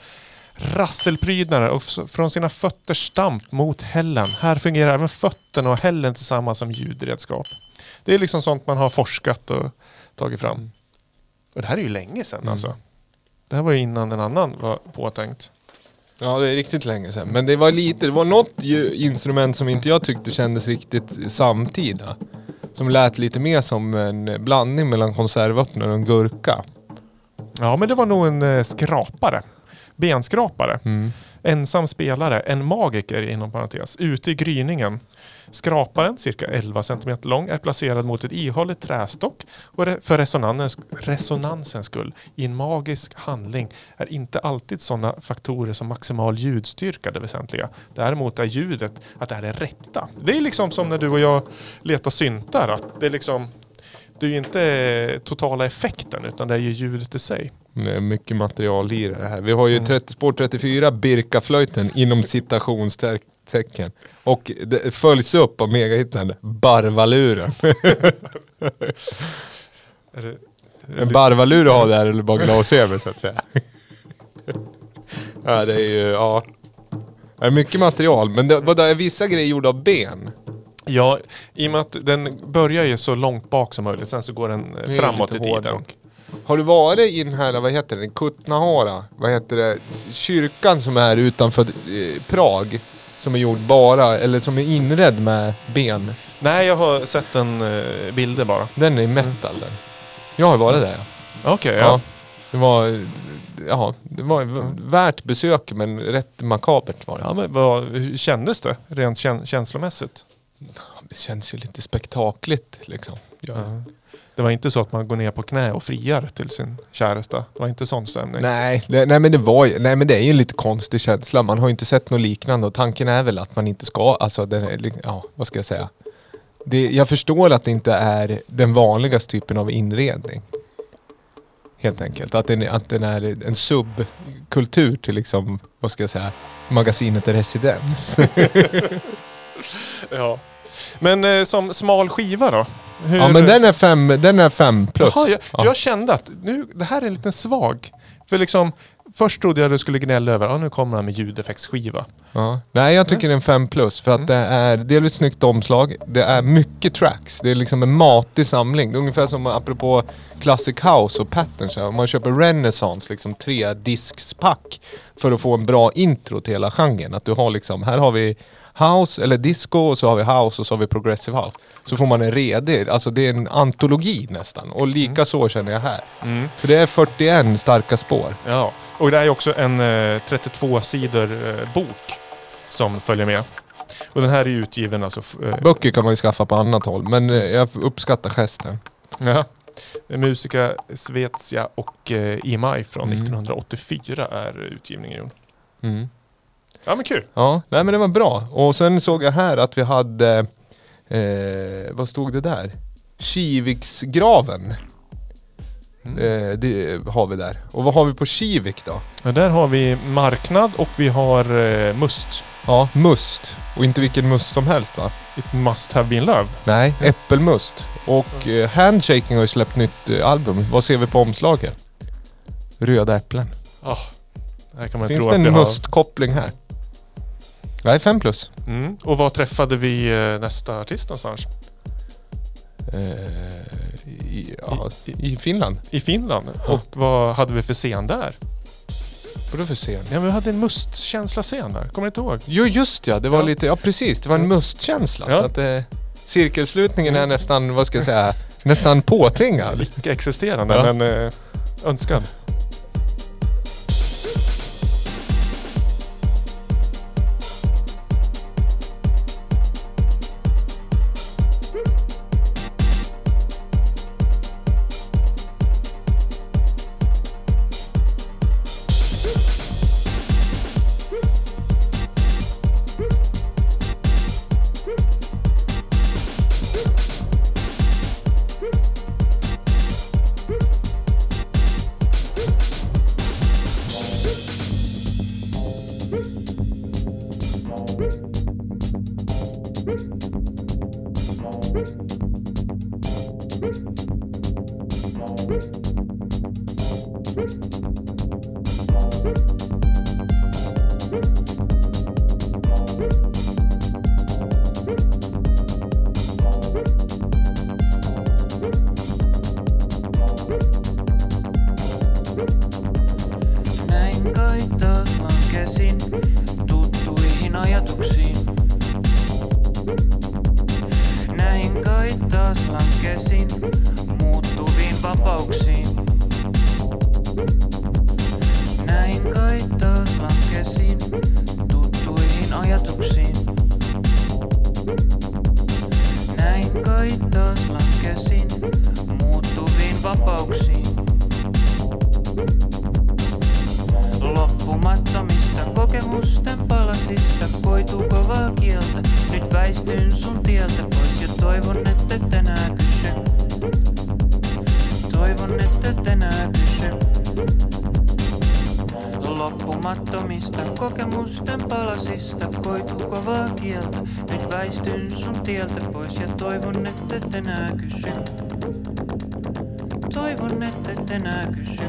rasselprydnader och från sina fötters stamp mot hällen. Här fungerar även fötterna och hällen tillsammans som ljudredskap. Det är liksom sånt man har forskat och tagit fram. Och det här är ju länge sedan alltså. Det här var ju innan en annan var påtänkt. Ja det är riktigt länge sedan. Men det var lite, det var något instrument som inte jag tyckte kändes riktigt samtida. Som lät lite mer som en blandning mellan konservöppnare och en gurka. Ja men det var nog en eh, skrapare. Benskrapare. Mm. Ensam spelare, en magiker inom parentes, ute i gryningen. Skraparen, cirka 11 cm lång, är placerad mot ett ihålligt trästock och för resonansens, resonansens skull, i en magisk handling, är inte alltid sådana faktorer som maximal ljudstyrka det väsentliga. Däremot är ljudet att det är det rätta. Det är liksom som när du och jag letar syntar, att det är liksom det är ju inte totala effekten utan det är ju ljudet i sig. Är mycket material i det här. Vi har ju 30, spår 34, Birkaflöjten inom citationstecken. Och det följs upp av megahitten Barvaluren. (laughs) en barvalur att ha där eller bara glasöver så att säga. (laughs) ja det är ju, ja. Det är mycket material men det, vadå, är vissa grejer gjorda av ben? Ja, i och med att den börjar ju så långt bak som möjligt, sen så går den eh, Det framåt i tiden. Har du varit i den här, vad heter den, Kutnahora? Vad heter det? Kyrkan som är utanför eh, Prag. Som är gjord bara, eller som är inredd med ben. Nej, jag har sett en uh, bilder bara. Den är metal den. Jag har varit där ja. Okej, ja. ja. Det var, ja, det var värt besök men rätt makabert var det. ja men vad, hur kändes det rent kän, känslomässigt? Det känns ju lite spektakligt liksom. Ja. Det var inte så att man går ner på knä och friar till sin käresta? Det var inte sån stämning? Nej, det, nej, men det var nej men det är ju en lite konstig känsla. Man har ju inte sett något liknande och tanken är väl att man inte ska, alltså den ja vad ska jag säga. Det, jag förstår att det inte är den vanligaste typen av inredning. Helt enkelt. Att den, att den är en subkultur till liksom, vad ska jag säga, magasinet Residens. (laughs) Ja. (laughs) Men eh, som smal skiva då? Hur, ja men den är fem, den är fem plus. Jaha, jag, ja. jag kände att nu, det här är en liten svag. För liksom, först trodde jag du skulle gnälla över, ja nu kommer han med ljudeffektsskiva. Ja. Nej jag tycker det är en 5 plus för att det är delvis snyggt omslag. Det är mycket tracks. Det är liksom en matig samling. Det är ungefär som apropå Classic House och Patterns. Om man köper Renaissance, liksom tre diskspack för att få en bra intro till hela genren. Att du har liksom, här har vi House eller disco och så har vi house och så har vi progressive house. Så får man en redig, alltså det är en antologi nästan. Och lika så känner jag här. Mm. För det är 41 starka spår. Ja, och det är också en eh, 32 sidor eh, bok som följer med. Och den här är utgiven alltså... Eh, Böcker kan man ju skaffa på annat håll men eh, jag uppskattar gesten. ja. Musica Svezia och eh, EMI från Mm. 1984 är utgivningen gjord. Mm. Ja men kul! Ja, nej men det var bra. Och sen såg jag här att vi hade, eh, vad stod det där? Kiviksgraven. Mm. Eh, det har vi där. Och vad har vi på Kivik då? Ja, där har vi marknad och vi har eh, Must. Ja, must. Och inte vilken must som helst va? It must have been love. Nej, äppelmust. Och eh, Handshaking har ju släppt nytt eh, album. Vad ser vi på omslaget? Röda äpplen. Oh, här kan man Finns tro det en mustkoppling här? Nej, 5 plus. Mm. Och var träffade vi eh, nästa artist någonstans? Eh, i, ja, I- i Finland. I Finland. Ja. Och vad hade vi för scen där? Vadå för scen? Ja, men vi hade en mustkänsla-scen där. Kommer du inte ihåg? Jo just ja, det var Ja. lite, ja precis, det var en mustkänsla. Ja. Så att eh, cirkelslutningen är nästan, vad ska jag säga, nästan påtvingad. Icke existerande, Ja. men eh, önskad. Kokemusten palasista koituu kovaa kieltä. Nyt väistyn sun tieltä pois ja toivon, että et enää kysy. Toivon, että et enää kysy.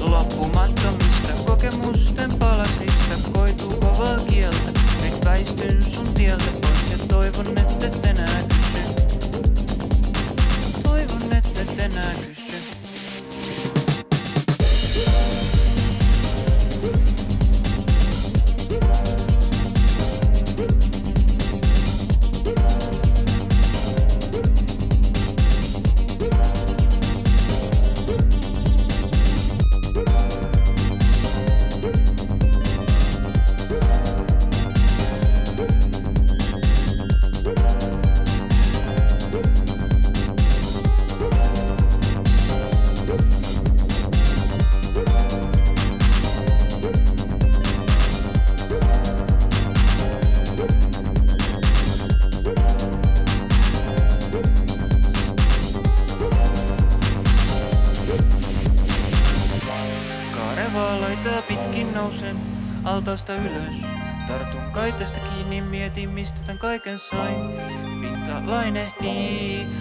Loppumattomista kokemusten palasista koituu kovaa kieltä. Nyt väistyn sun tieltä pois ja toivon, että et enää kysy. Toivon, että et enää kysy.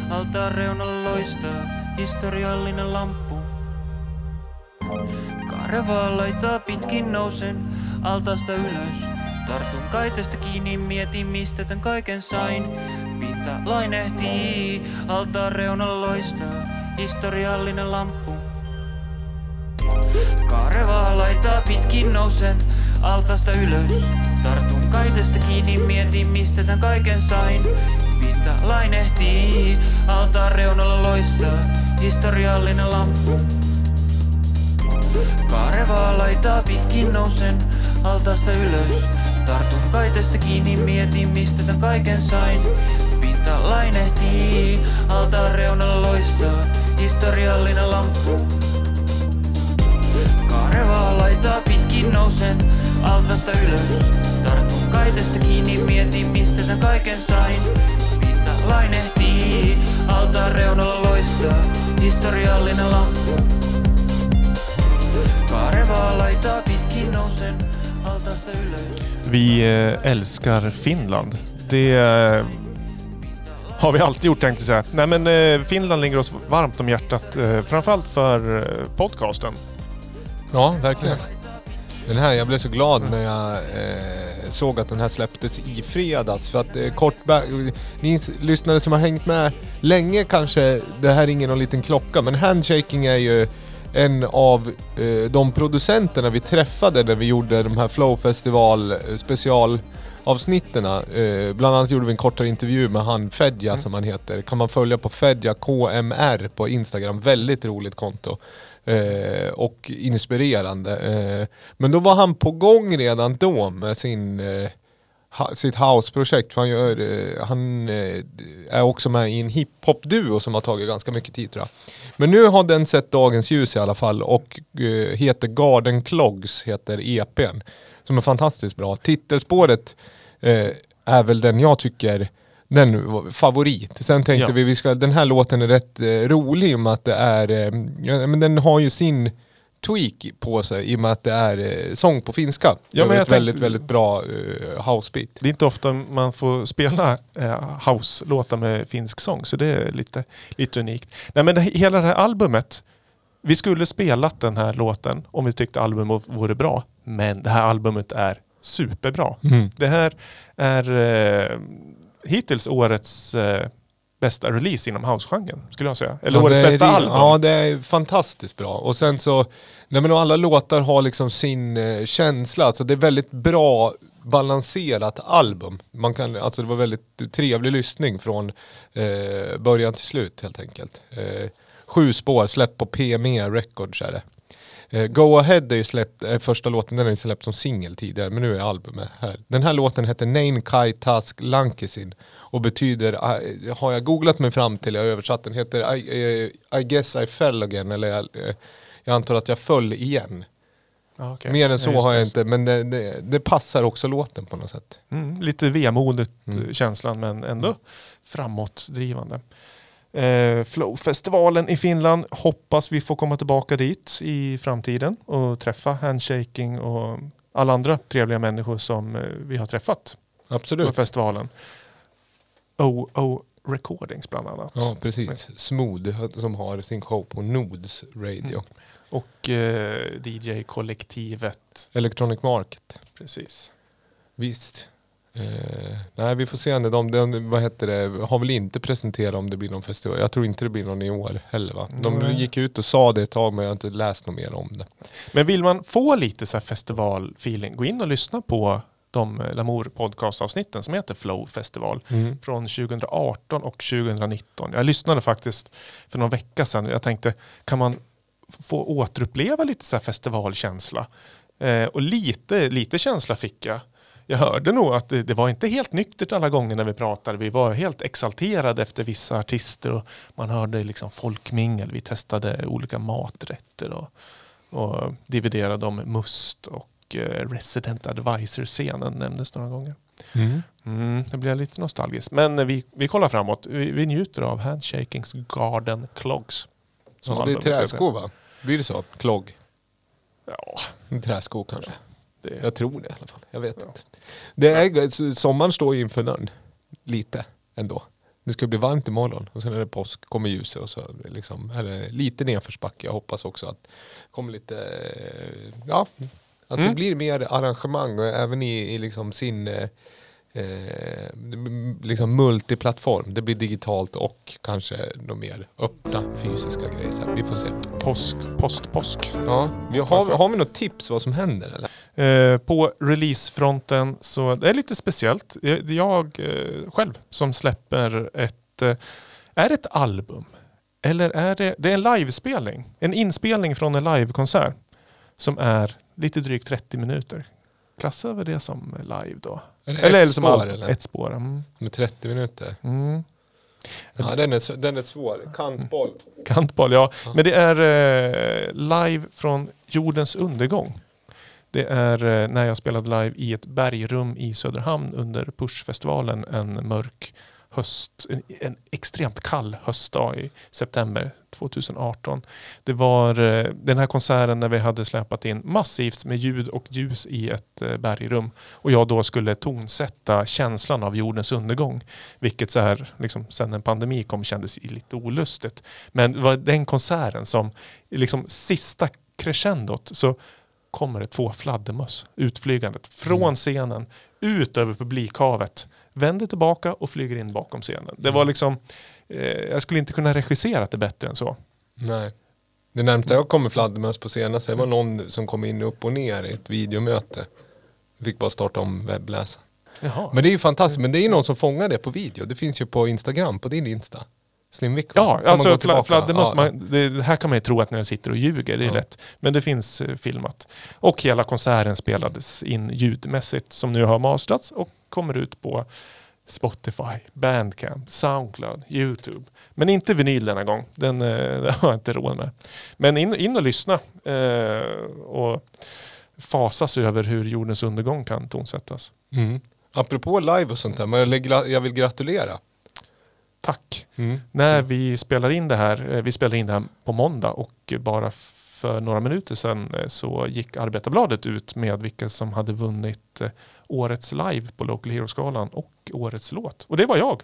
Altaan reunalla loistaa, historiallinen lamppu. Karevaa laitaa pitkin nousen altaasta ylös. Tartun kaitesta kiinni, mietin mistä tän kaiken sain. Pinta lainehtii, altaan reunalla loistaa, historiallinen lamppu. Karevaa laitaa pitkin nousen altaasta ylös. Tartun kaitesta kiinni, mietin mistä tän kaiken sain. Lainehtii, altaan reunalla loistaa, historiallinen lamppu. Karevaa laitaa pitkin nousen altaasta ylös. Tartun kaitesta kiinni, mietin mistä tän kaiken sain. Pinta lainehtii, altaan reunalla loistaa, historiallinen lamppu. Karevaa laitaa pitkin nousen altaasta ylös. Tartun kaitesta kiinni, mietin mistä tän kaiken sain. Lainehtii, altaan reunalla loistaa, historiallinen lamppu. Karevaa laitaa pitkin nousen altaasta ylös. Vi eh, älskar Finland. Det eh, har vi alltid gjort tänkte jag säga. Nej men eh, Finland ligger oss varmt om hjärtat. Eh, framförallt för eh, podcasten. Ja, verkligen. Den här, jag blev så glad när jag eh, såg att den här släpptes i fredags. För att eh, kort ni lyssnare som har hängt med länge kanske, det här ringer någon liten klocka, men Handshaking är ju en av eh, de producenterna vi träffade när vi gjorde de här Flow Festival eh, specialavsnitterna. Eh, bland annat gjorde vi en kortare intervju med han Fedja som han heter. Kan man följa på Fedja KMR på Instagram. Väldigt roligt konto. Eh, och inspirerande. Eh, men då var han på gång redan då med sin, eh, ha, sitt houseprojekt. Han, gör, eh, han eh, är också med i en hiphop-duo som har tagit ganska mycket tid tror jag. Men nu har den sett dagens ljus i alla fall och eh, heter Garden Clogs, heter EPn. Som är fantastiskt bra. Titelspåret eh, är väl den jag tycker den var favorit. Sen tänkte Ja. vi, vi ska, den här låten är rätt eh, rolig i och med att det är, eh, ja, men den har ju sin tweak på sig i och med att det är eh, sång på finska. Ja, men ett väldigt, tänkte- väldigt bra eh, housebeat. Det är inte ofta man får spela eh, house-låtar med finsk sång, så det är lite, lite unikt. Nej men det, hela det här albumet, vi skulle spelat den här låten om vi tyckte albumet vore bra, men det här albumet är superbra. Mm. Det här är eh, hittills årets eh, bästa release inom house-genren, skulle jag säga. Eller Ja, årets det bästa ri- album. Ja, det är fantastiskt bra. Och sen så, nej men alla låtar har liksom sin eh, känsla. Alltså det är väldigt bra balanserat album. Man kan, alltså det var väldigt trevlig lyssning från eh, början till slut helt enkelt. Eh, sju spår, släppt på PME Records är det. Eh, Go Ahead är släppt, är första låten, den är släppt som singel tidigare, men nu är albumet här. Den här låten heter Nain Kai Task Lankisin och betyder, eh, har jag googlat mig fram till, jag har översatt den, heter I, eh, I guess I fell again, eller jag, eh, jag antar att jag föll igen. Ja, okej. Mer än Ja, så just har jag inte, men det, det, det passar också låten på något sätt. Mm, lite vemodigt Mm. eh, känslan men ändå framåtdrivande. Eh, Flowfestivalen i Finland, hoppas vi får komma tillbaka dit i framtiden och träffa Handshaking och alla andra trevliga människor som eh, vi har träffat på Absolut. festivalen. OO Recordings bland annat. Ja, precis. Smooth som har sin show på Nodes Radio. Mm. Och eh, DJ-kollektivet. Electronic Market. Precis. Visst. Eh, nej, vi får se när de, de, vad heter det, har väl inte presenterat om det blir någon festival. Jag tror inte det blir någon i år heller va? De Nej. gick ut och sa det ett tag men jag har inte läst något mer om det. Men vill man få lite så här festivalfeeling, gå in och lyssna på de eh, Lamour podcastavsnitten som heter Flow Festival från 2018 och 2019. Jag lyssnade faktiskt för någon vecka sedan. Jag tänkte, kan man få återuppleva lite så här festivalkänsla? Eh, och lite, lite känsla fick jag. Jag hörde nog att det, det var inte helt nyktert alla gånger när vi pratade. Vi var helt exalterade efter vissa artister och man hörde liksom folkmingel. Vi testade olika maträtter och, och dividerade om Must och eh, Resident Advisor-scenen nämndes några gånger. Mm, det blir lite nostalgiskt. Men vi, vi kollar framåt. Vi, vi njuter av Handshakings Garden Clogs. som Ja, det är träskor va? Blir det så? Klogg? Ja, En träsko kanske? Det, Jag tror det i alla fall. Jag vet inte. Det är, sommaren står ju inför dörren. Lite ändå. Det ska bli varmt imorgon och sen är det påsk, kommer ljuset och så liksom, är det lite nedförsbacke. Jag hoppas också att det kommer lite, eh, ja, att det Mm. blir mer arrangemang även i, i liksom sin eh, eh, liksom multiplattform. Det blir digitalt och kanske de mer öppna fysiska grejer. Vi får se. påsk, postpåsk. Ja, vi har, har vi något tips vad som händer eller? Eh, på releasefronten så det är lite speciellt. Är jag eh, själv som släpper ett... Eh, är ett album? Eller är det... Det är en livespelning. En inspelning från en livekonsert. Som är lite drygt 30 minuter. Klassar vi det som live då? Eller eller, ett som spår, eller? Ett spår. Mm. Med 30 minuter. Mm. Ja, den är, den är svår. Kantboll. Kantboll, ja. Men det är eh, live från jordens undergång. Det är eh, när jag spelade live i ett bergrum i Söderhamn under Pushfestivalen en mörk höst, en, en extremt kall höstdag i september 2018. Det var eh, den här konserten när vi hade släpat in massivt med ljud och ljus i ett eh, bergrum och jag då skulle tonsätta känslan av jordens undergång. Vilket så här, liksom, sen en pandemi kom kändes lite olustigt. Men det var den konserten som, liksom sista crescendot så kommer det två fladdermöss utflygandet från scenen ut över publikhavet. Vänder tillbaka och flyger in bakom scenen. Det var liksom, eh, jag skulle inte kunna regissera det bättre än så. Nej. Det närmsta jag kommer fladdermöss på senaste, det var någon som kom in upp och ner i ett videomöte. Fick bara starta om webbläsaren. Jaha. Men det är ju fantastiskt, men det är ju någon som fångar det på video. Det finns ju på Instagram, på din Insta. Slimvik. Ja, alltså tillbaka? fladdermöss, Ja. det, här kan man ju tro att när jag sitter och ljuger, det är Ja. lätt. Men det finns eh, filmat. Och hela konserten spelades in ljudmässigt som nu har masterats och kommer ut på Spotify, Bandcamp, Soundcloud, Youtube. Men inte vinyl denna gång. Den, eh, (laughs) det har jag inte råd med. Men in, in och lyssna. Eh, och fasas över hur jordens undergång kan tonsättas. Mm. Apropå live och sånt där, men jag, vill gratulera. Tack. Mm. När vi spelar in det här, eh, vi spelar in det här på måndag och bara för några minuter sedan eh, så gick Arbetarbladet ut med vilka som hade vunnit årets live på Local Hero-skalan och årets låt. Och det var jag.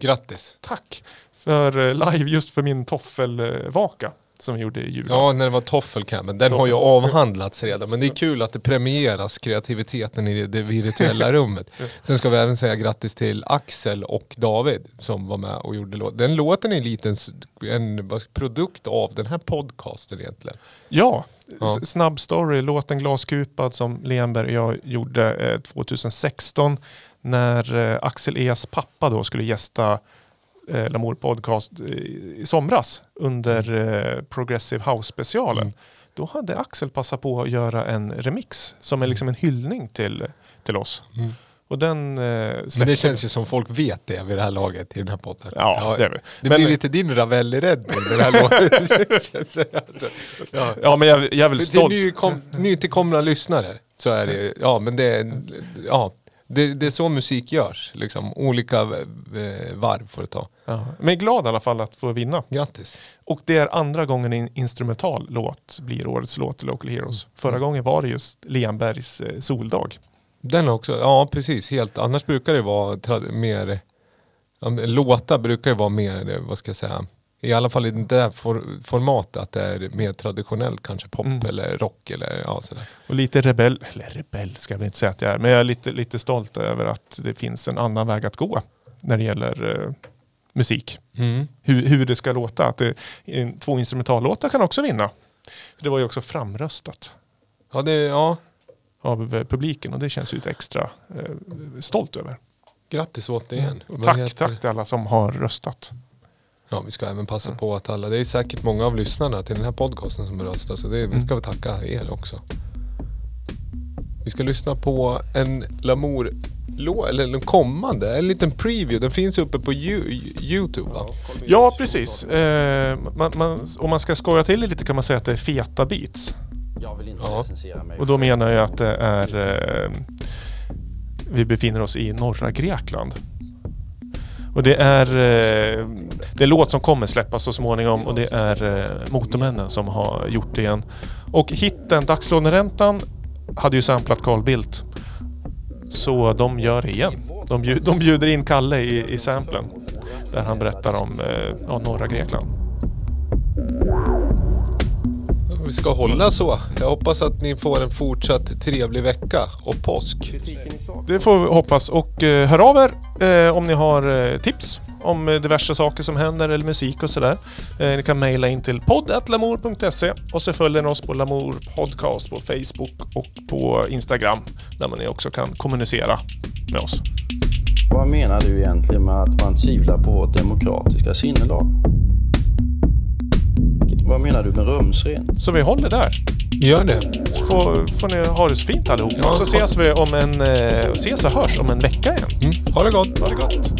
Grattis. Tack för eh, live just för min toffelvaka som vi gjorde i julas. Ja, när det var toffelcampen. Den har ju avhandlats redan. Men det är kul att det premieras kreativiteten i det virtuella (laughs) rummet. Sen ska vi även säga grattis till Axel och David som var med och gjorde låt. Den låten är en liten en produkt av den här podcasten egentligen. Ja, Ja. Snabb story, låten Glaskupad som Lenberg och jag gjorde eh, 2016 när eh, Axel E's pappa då skulle gästa eh, Lamour Podcast i, i somras under eh, Progressive House specialen. Mm. Då hade Axel passat på att göra en remix som är liksom en hyllning till, till oss. Mm. Och den eh, Men det känns ju som folk vet det vid det här laget i den här podden. Ja, det är det. det Men- blir lite din med det här (laughs) det, alltså, ja. Ja men jag, jag är väl Till stolt. nykom, (laughs) nytillkomna lyssnare så är det ja men det är, ja, det, det är så musik görs. Liksom. Olika eh, varv får det ta. Ja. Men jag är glad i alla fall att få vinna. Grattis. Och det är andra gången en instrumental låt blir årets låt till Local Heroes. Förra gången var det just Lenbergs eh, Soldag. Den också, ja precis, helt. Annars brukar det vara mer, låtar brukar ju vara mer, vad ska jag säga, i alla fall i det där for, formatet, att det är mer traditionellt kanske pop Mm. eller rock eller ja sådär. Och lite rebell, eller rebell ska jag väl inte säga att jag är, men jag är lite, lite stolt över att det finns en annan väg att gå när det gäller eh, musik. Mm. Hur, hur det ska låta. Att det, två instrumentallåtar kan också vinna. Det var ju också framröstat Ja, det, ja, av eh, publiken och det känns ju ett extra eh, stolt över. grattis återigen. Vad tack, heter- tack till alla som har röstat. Ja, vi ska även passa på att alla, det är säkert många av lyssnarna till den här podcasten som röstar, så det, vi ska väl tacka er också. Vi ska lyssna på en Lamour lå eller en kommande, en liten preview. Den finns uppe på Yo- Youtube va? Ja, precis. Eh, man, man, om man ska skoja till det lite kan man säga att det är feta beats. Jag vill inte Ja. recensera mig Och då menar jag att det är... Eh, vi befinner oss i norra Grekland. Och det är... Eh, det är låt som kommer släppas så småningom och det är eh, Motormännen som har gjort det igen. Och hitten Dagslåneräntan hade ju samplat Carl Bildt. Så de gör det igen. De, bjud, de bjuder in Kalle i, i samplen. Där han berättar om eh, ja, norra Grekland. Vi ska hålla så. Jag hoppas att ni får en fortsatt trevlig vecka och påsk. Det får vi hoppas och eh, hör av er eh, om ni har eh, tips om eh, diverse saker som händer eller musik och sådär. Eh, ni kan mejla in till podd.lamour.se och så följer ni oss på Lamour Podcast på Facebook och på Instagram där man också kan kommunicera med oss. Vad menar du egentligen med att man tvivlar på vårt demokratiska sinnelag? Vad menar du med rumsrent? Så vi håller där. Gör det. Så får, får ni ha det så fint allihopa. Ja, så ses vi om en... Eh, ses och hörs om en vecka igen. Mm. Ha det gott. Ha det gott.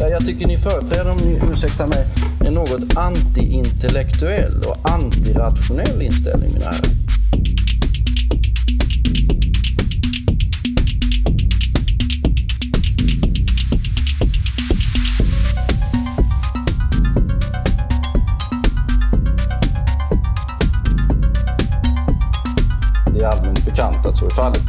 Ja, jag tycker ni företräder, om ni ursäktar mig, en något anti-intellektuell och antirationell inställning, mina herrar. Bekant att så är fallet.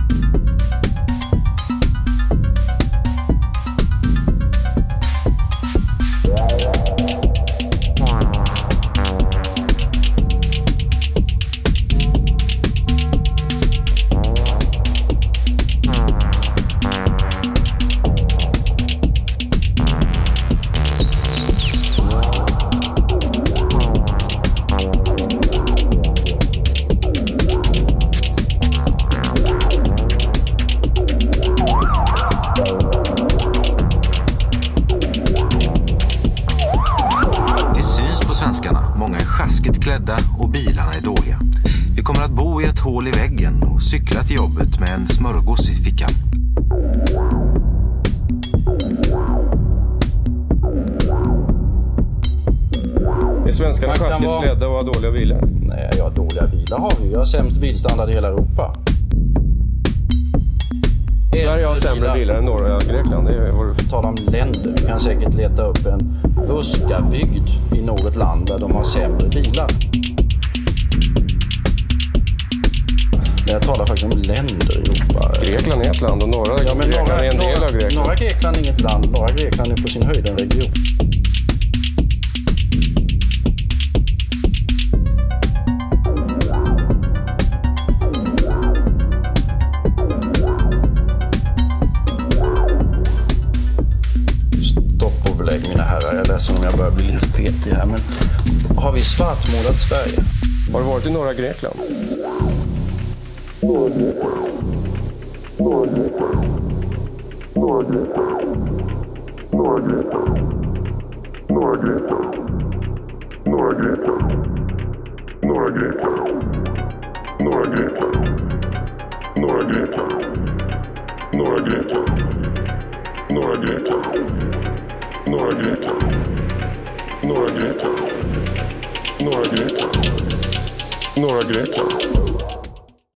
Har vi. Vi sämst bilstandard i hela Europa. Sverige har sämre bilar än norra Grekland. Det vår... Tala om länder. Du kan säkert leta upp en buskabygd i något land där de har sämre bilar. Jag talar faktiskt om länder i Europa. Grekland är ett land och norra Ja, Grekland norra, är en del norra, av Grekland. norra Grekland är inget land. Norra Grekland är på sin höjd en region. Svartmålat Sverige? Har du varit i norra Grekland? Norra Grekland.